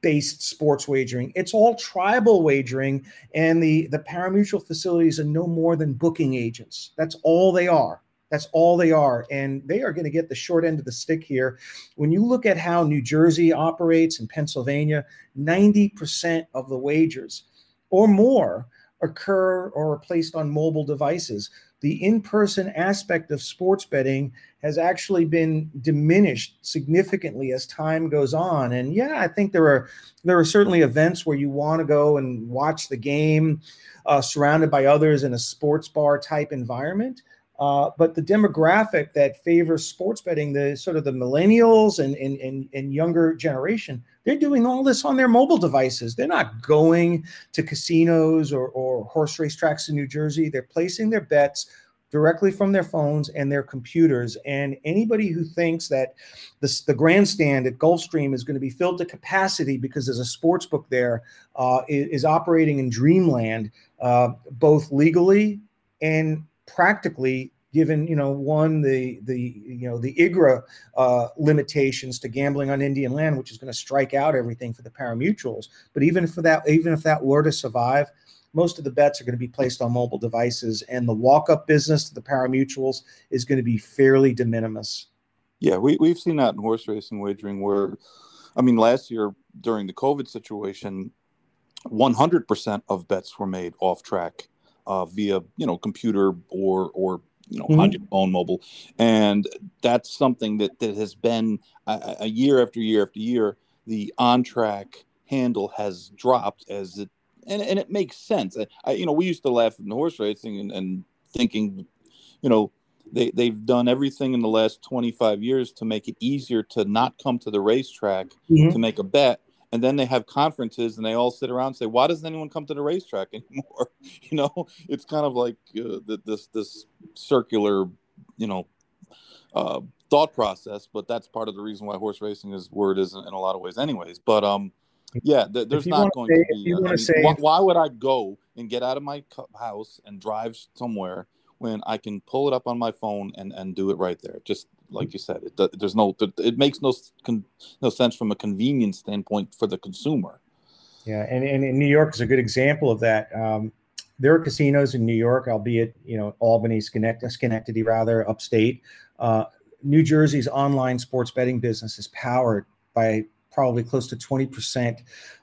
based sports wagering. It's all tribal wagering, and the the parimutuel facilities are no more than booking agents. That's all they are. That's all they are. And they are going to get the short end of the stick here. When you look at how New Jersey operates and Pennsylvania, 90% of the wagers or more occur or are placed on mobile devices. The in person aspect of sports betting has actually been diminished significantly as time goes on. And yeah, I think there are there are certainly events where you want to go and watch the game uh, surrounded by others in a sports bar type environment. Uh, but the demographic that favors sports betting, the sort of the millennials and, and, and, and younger generation, they're doing all this on their mobile devices. They're not going to casinos or, or horse race tracks in New Jersey. They're placing their bets directly from their phones and their computers. And anybody who thinks that the, the grandstand at Gulfstream is going to be filled to capacity because there's a sports book there uh, is, is operating in dreamland, uh, both legally and practically given you know one the the you know the IGRA uh, limitations to gambling on Indian land, which is going to strike out everything for the pari-mutuels. But even for that, even if that were to survive, most of the bets are going to be placed on mobile devices, and the walk-up business to the pari-mutuels is going to be fairly de minimis. Yeah, we we've seen that in horse racing wagering where, I mean, last year during the COVID situation, 100% of bets were made off track uh, via you know computer or or you know mm-hmm. on your phone mobile and that's something that that has been a, a, year after year after year the on track handle has dropped as it and, and it makes sense I, you know we used to laugh in horse racing and, and thinking you know they, they've done everything in the last 25 years to make it easier to not come to the racetrack mm-hmm. to make a bet and then they have conferences and they all sit around and say why doesn't anyone come to the racetrack anymore? You know it's kind of like uh, this this circular you know uh, thought process but that's part of the reason why horse racing is where it is in, in a lot of ways anyways but um yeah th- there's not going say, to be I mean, say... why, why would i go and get out of my house and drive somewhere when i can pull it up on my phone and and do it right there just like you said, it, there's no, it makes no no sense from a convenience standpoint for the consumer. Yeah, and, and, New York is a good example of that. Um, there are casinos in New York, albeit you know Albany, Schenectady, Schenectady rather, upstate. Uh, New Jersey's online sports betting business is powered by probably close to 20%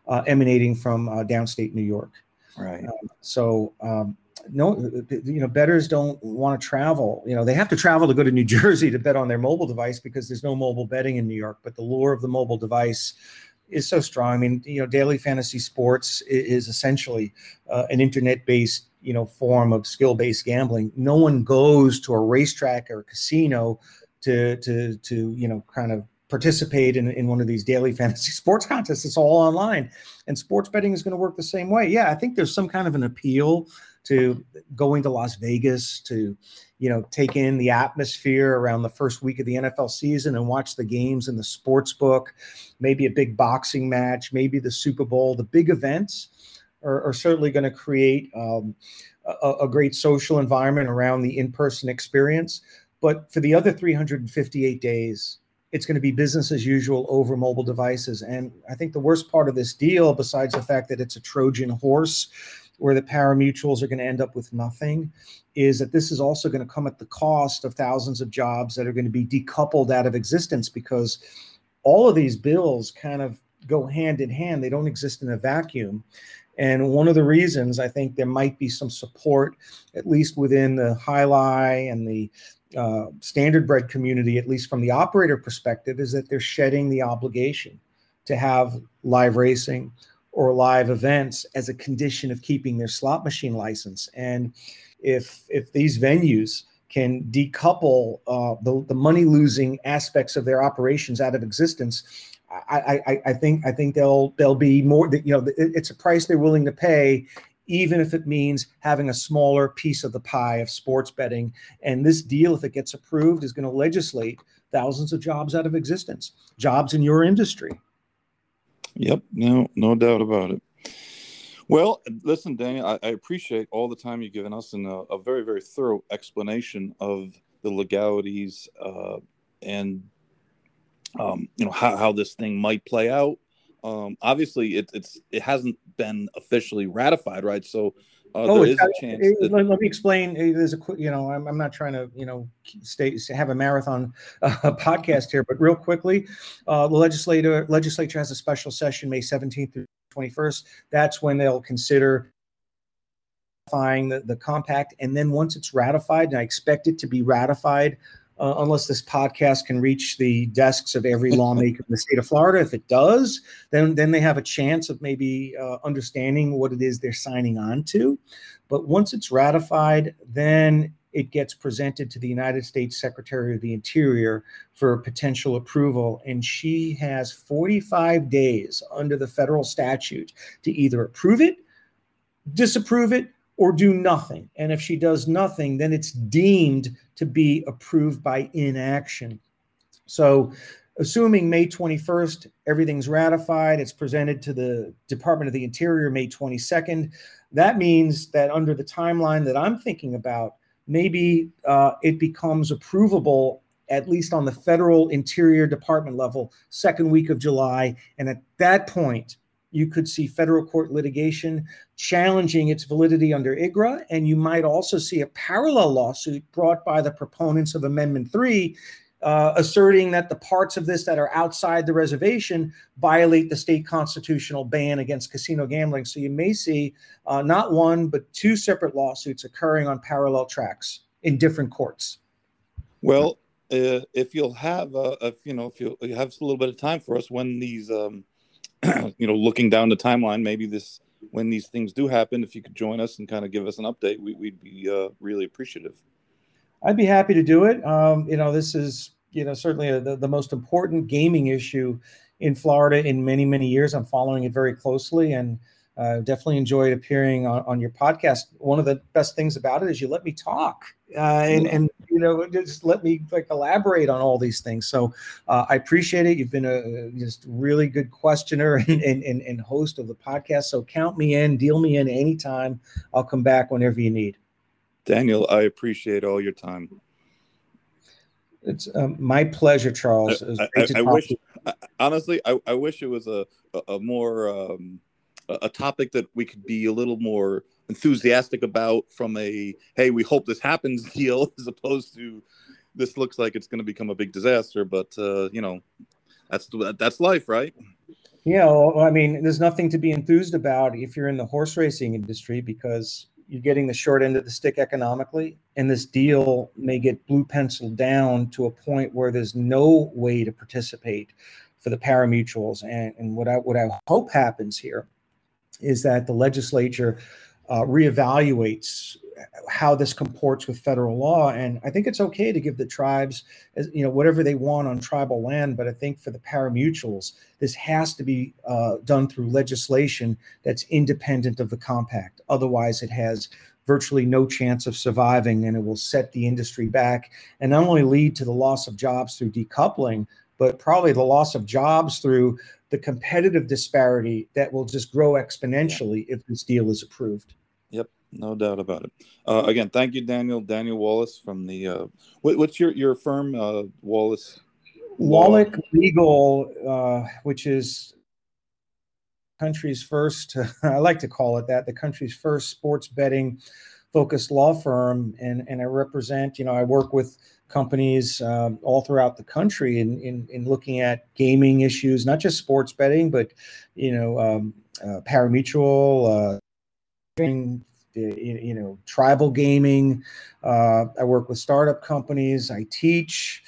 uh, emanating from uh, downstate New York. Right. Um, so um, no, you know, bettors don't want to travel. You know, they have to travel to go to New Jersey to bet on their mobile device because there's no mobile betting in New York. But the lure of the mobile device is so strong. I mean, you know, daily fantasy sports is essentially uh, an internet-based, you know, form of skill-based gambling. No one goes to a racetrack or a casino to to to you know kind of participate in, in one of these daily fantasy sports contests. It's all online. And sports betting is going to work the same way. Yeah, I think there's some kind of an appeal to going to Las Vegas to, you know, take in the atmosphere around the first week of the NFL season and watch the games in the sports book, maybe a big boxing match, maybe the Super Bowl, the big events are, are certainly going to create um, a, a great social environment around the in-person experience. But for the other 358 days, it's going to be business as usual over mobile devices. And I think the worst part of this deal, besides the fact that it's a Trojan horse, where the pari-mutuels are going to end up with nothing is that this is also going to come at the cost of thousands of jobs that are going to be decoupled out of existence because all of these bills kind of go hand in hand. They don't exist in a vacuum. And one of the reasons I think there might be some support, at least within the jai and the uh, standard bred community, at least from the operator perspective, is that they're shedding the obligation to have live racing or live events as a condition of keeping their slot machine license. And if if these venues can decouple uh, the, the money losing aspects of their operations out of existence, I, I, I think I think they'll they'll be more you know it's a price they're willing to pay even if it means having a smaller piece of the pie of sports betting. And this deal, if it gets approved, is going to legislate thousands of jobs out of existence, jobs in your industry. Yep, no, no doubt about it. Well, listen, Daniel, I, I appreciate all the time you've given us and a, a very, very thorough explanation of the legalities uh, and um, you know how, how this thing might play out. Um, obviously, it, it's it hasn't been officially ratified, right? So uh, oh, there is a chance. That... Let, let, me explain. There's a you know, I'm, I'm not trying to you know stay have a marathon uh, podcast here, but real quickly, uh, the legislature legislature has a special session May 17th through 21st. That's when they'll consider ratifying the, the compact, and then once it's ratified, and I expect it to be ratified uh, unless this podcast can reach the desks of every lawmaker in the state of Florida. If it does, then then they have a chance of maybe uh, understanding what it is they're signing on to. But once it's ratified, then it gets presented to the United States Secretary of the Interior for potential approval. And she has 45 days under the federal statute to either approve it, disapprove it, or do nothing. And if she does nothing, then it's deemed to be approved by inaction. So, assuming May 21st, everything's ratified, it's presented to the Department of the Interior May 22nd. That means that under the timeline that I'm thinking about, maybe uh, it becomes approvable at least on the federal Interior Department level, second week of July. And at that point, you could see federal court litigation challenging its validity under IGRA. And you might also see a parallel lawsuit brought by the proponents of Amendment 3 uh, asserting that the parts of this that are outside the reservation violate the state constitutional ban against casino gambling. So you may see uh, not one, but two separate lawsuits occurring on parallel tracks in different courts. Well, uh, if you'll have, if you know, if you have a little bit of time for us when these um, you know, looking down the timeline, maybe this when these things do happen, if you could join us and kind of give us an update, we, would be uh, really appreciative. I'd be happy to do it. Um, you know, this is you know certainly a, the, the most important gaming issue in Florida in many many years. I'm following it very closely and uh, definitely enjoyed appearing on, on your podcast. One of the best things about it is you let me talk uh, and and you know just let me like elaborate on all these things. So uh, I appreciate it. You've been a just really good questioner and, and, and and host of the podcast. So count me in, deal me in anytime. I'll come back whenever you need. Daniel, I appreciate all your time. It's um, my pleasure, Charles. I, I, I wish, honestly, I, I wish it was a a, a more um, a topic that we could be a little more enthusiastic about from a hey we hope this happens deal as opposed to this looks like it's going to become a big disaster but uh, you know that's that's life right? Yeah well, i mean there's nothing to be enthused about if you're in the horse racing industry because you're getting the short end of the stick economically and this deal may get blue penciled down to a point where there's no way to participate for the pari-mutuels and, and what i what i hope happens here is that the legislature uh, reevaluates how this comports with federal law. And I think it's okay to give the tribes, you know, whatever they want on tribal land. But I think for the pari-mutuels, this has to be uh, done through legislation that's independent of the compact. Otherwise, it has virtually no chance of surviving, and it will set the industry back and not only lead to the loss of jobs through decoupling, but probably the loss of jobs through the competitive disparity that will just grow exponentially if this deal is approved. Yep, no doubt about it. Uh, again, thank you, Daniel. Daniel Wallach from the uh, what, what's your your firm, uh, Wallace? Wallach Legal, uh, which is country's first. I like to call it that. The country's first sports betting focused law firm, and and I represent. You know, I work with companies um, all throughout the country in, in, in looking at gaming issues, not just sports betting, but you know, um, uh, pari-mutuel, uh, you know, tribal gaming. Uh, I work with startup companies. I teach.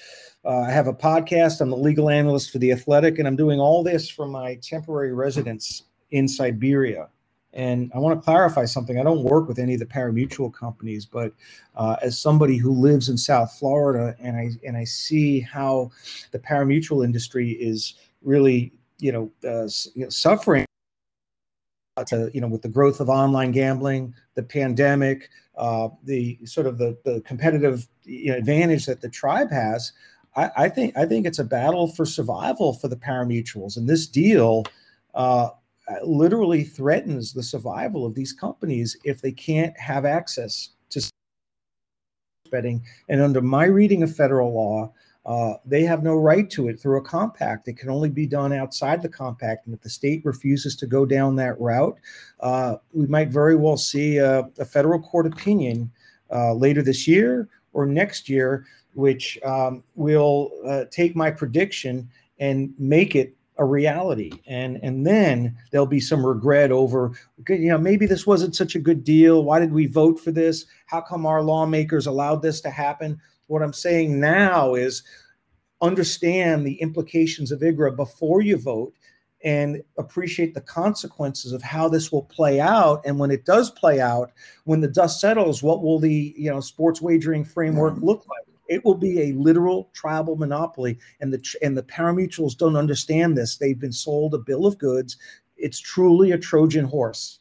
Uh, I have a podcast. I'm the legal analyst for the Athletic, and I'm doing all this from my temporary residence in Siberia. And I want to clarify something. I don't work with any of the pari-mutuel companies, but uh, as somebody who lives in South Florida, and I and I see how the pari-mutuel industry is really, you know, uh, you know suffering. To you know, with the growth of online gambling, the pandemic, uh, the sort of the the competitive you know, advantage that the tribe has, I, I, think I think it's a battle for survival for the pari-mutuels, and this deal. Uh, uh, literally threatens the survival of these companies if they can't have access to betting. And under my reading of federal law, uh, they have no right to it through a compact. It can only be done outside the compact. And if the state refuses to go down that route, uh, we might very well see a, a federal court opinion uh, later this year or next year, which um, will uh, take my prediction and make it a reality. And and then there'll be some regret over you know maybe this wasn't such a good deal. Why did we vote for this? How come our lawmakers allowed this to happen? What i'm saying now is understand the implications of igra before you vote and appreciate the consequences of how this will play out. And when it does play out when the dust settles what will the you know sports wagering framework mm. look like it will be a literal tribal monopoly and the and the parimutuels don't understand this. They've been sold a bill of goods. It's truly a trojan horse.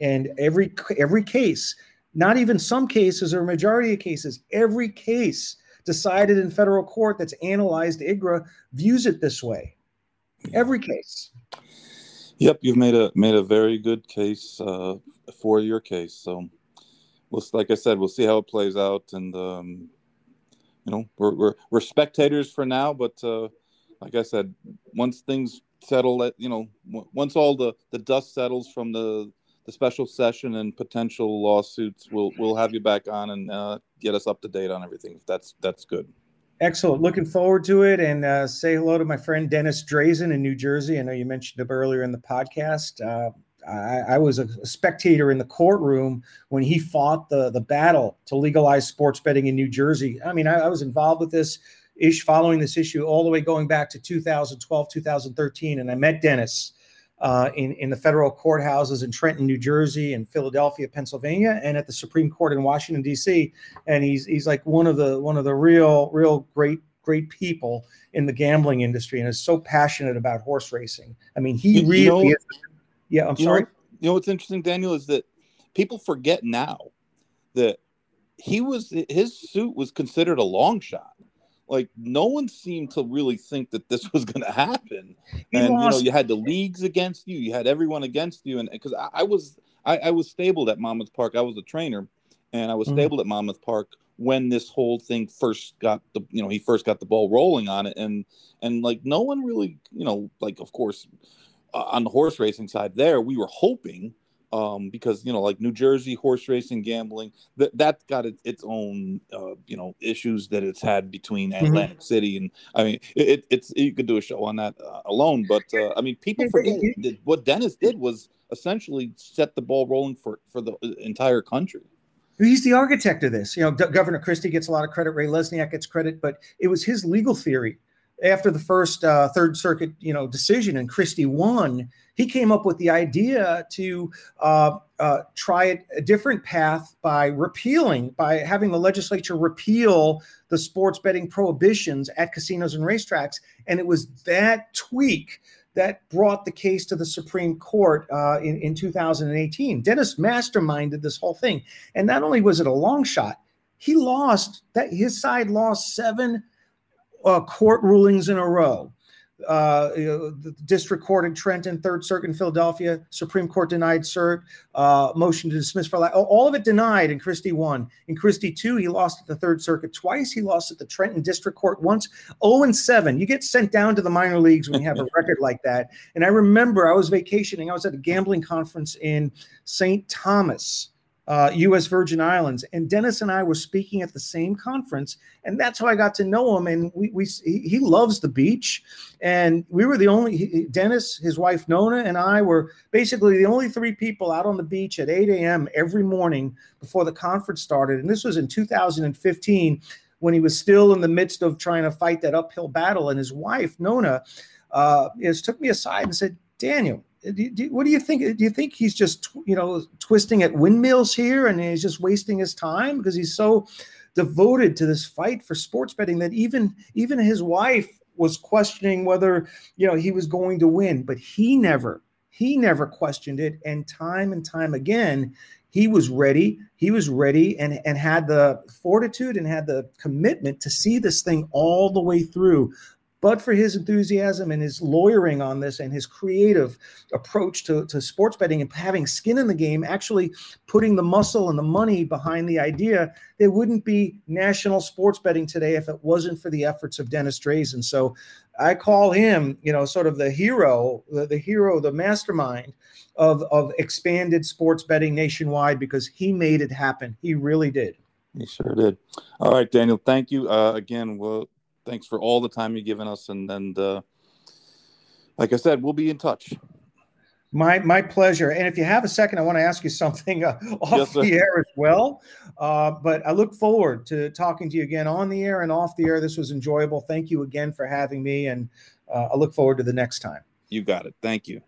And every every case not even some cases or majority of cases every case decided in federal court that's analyzed igra views it this way. Every case. Yep, you've made a made a very good case uh, for your case. So, we'll like I said, we'll see how it plays out, and um, you know, we're, we're we're spectators for now. But uh, like I said, once things settle, at you know, once all the the dust settles from the the special session and potential lawsuits, we'll we'll have you back on and uh, get us up to date on everything. If that's that's good. Excellent. Looking forward to it. And uh, say hello to my friend Dennis Drazin in New Jersey. I know you mentioned him earlier in the podcast. I, I, was a, spectator in the courtroom when he fought the, the battle to legalize sports betting in New Jersey. I mean, I, I was involved with this ish following this issue all the way going back to 2012, 2013. And I met Dennis uh, in, in the federal courthouses in Trenton, New Jersey, and Philadelphia, Pennsylvania, and at the Supreme Court in Washington D.C. And he's he's like one of the one of the real real great great people in the gambling industry, and is so passionate about horse racing. I mean, he you, really. Know, is, yeah, I'm sorry. Know, you know what's interesting, Daniel, is that people forget now that he was his suit was considered a long shot like no one seemed to really think that this was going to happen he and lost. you know you had the leagues against you you had everyone against you and because I, I, was I, I, was stabled at monmouth park i was a trainer and i was mm-hmm. stabled at monmouth park when this whole thing first got the you know he first got the ball rolling on it and and like no one really you know like of course uh, on the horse racing side there we were hoping um, because you know, like New Jersey horse racing gambling, that that got it, its own uh, you know issues that it's had between mm-hmm. Atlantic mm-hmm. City and I mean, it, it's you could do a show on that uh, alone, but uh, I mean, people forget that what Dennis did was essentially set the ball rolling for for the uh, entire country. He's the architect of this. You know, D- Governor Christie gets a lot of credit. Ray Lesniak gets credit, but it was his legal theory after the first uh, Third Circuit, you know, decision and Christie won he came up with the idea to uh, uh, try a different path by repealing, by having the legislature repeal the sports betting prohibitions at casinos and racetracks. And it was that tweak that brought the case to the Supreme Court uh, in, in 2018. Dennis masterminded this whole thing. And not only was it a long shot, he lost that his side lost seven uh, court rulings in a row uh, the district court in Trenton, Third Circuit in Philadelphia, Supreme Court denied cert, uh, motion to dismiss for all of it denied, and Christie won. In Christie two, he lost at the Third Circuit twice. He lost at the Trenton District Court once. 0 and seven. You get sent down to the minor leagues when you have a record like that. And I remember I was vacationing. I was at a gambling conference in St. Thomas uh, U.S. Virgin Islands. And Dennis and I were speaking at the same conference, and that's how I got to know him. And we, we he loves the beach, and we were the only he, Dennis, his wife Nona, and I were basically the only three people out on the beach at 8 a.m. every morning before the conference started. And this was in 2015 when he was still in the midst of trying to fight that uphill battle. And his wife Nona uh, is took me aside and said, Daniel Uh, do, do, what do you think? Do you think he's just you know twisting at windmills here, and he's just wasting his time because he's so devoted to this fight for sports betting that even even his wife was questioning whether you know he was going to win, but he never he never questioned it, and time and time again he was ready he was ready and and had the fortitude and had the commitment to see this thing all the way through but for his enthusiasm and his lawyering on this and his creative approach to, to sports betting and having skin in the game, actually putting the muscle and the money behind the idea, there wouldn't be national sports betting today if it wasn't for the efforts of Dennis Drazin. So I call him, you know, sort of the hero, the, the hero, the mastermind of, of expanded sports betting nationwide because he made it happen. He really did. He sure did. All right, Daniel. Thank you uh, again. We'll thanks for all the time you've given us. And then, uh, like I said, we'll be in touch. My my pleasure. And if you have a second, I want to ask you something uh, off yes, the air as well. Uh, but I look forward to talking to you again on the air and off the air. This was enjoyable. Thank you again for having me, and uh, I look forward to the next time. You got it. Thank you.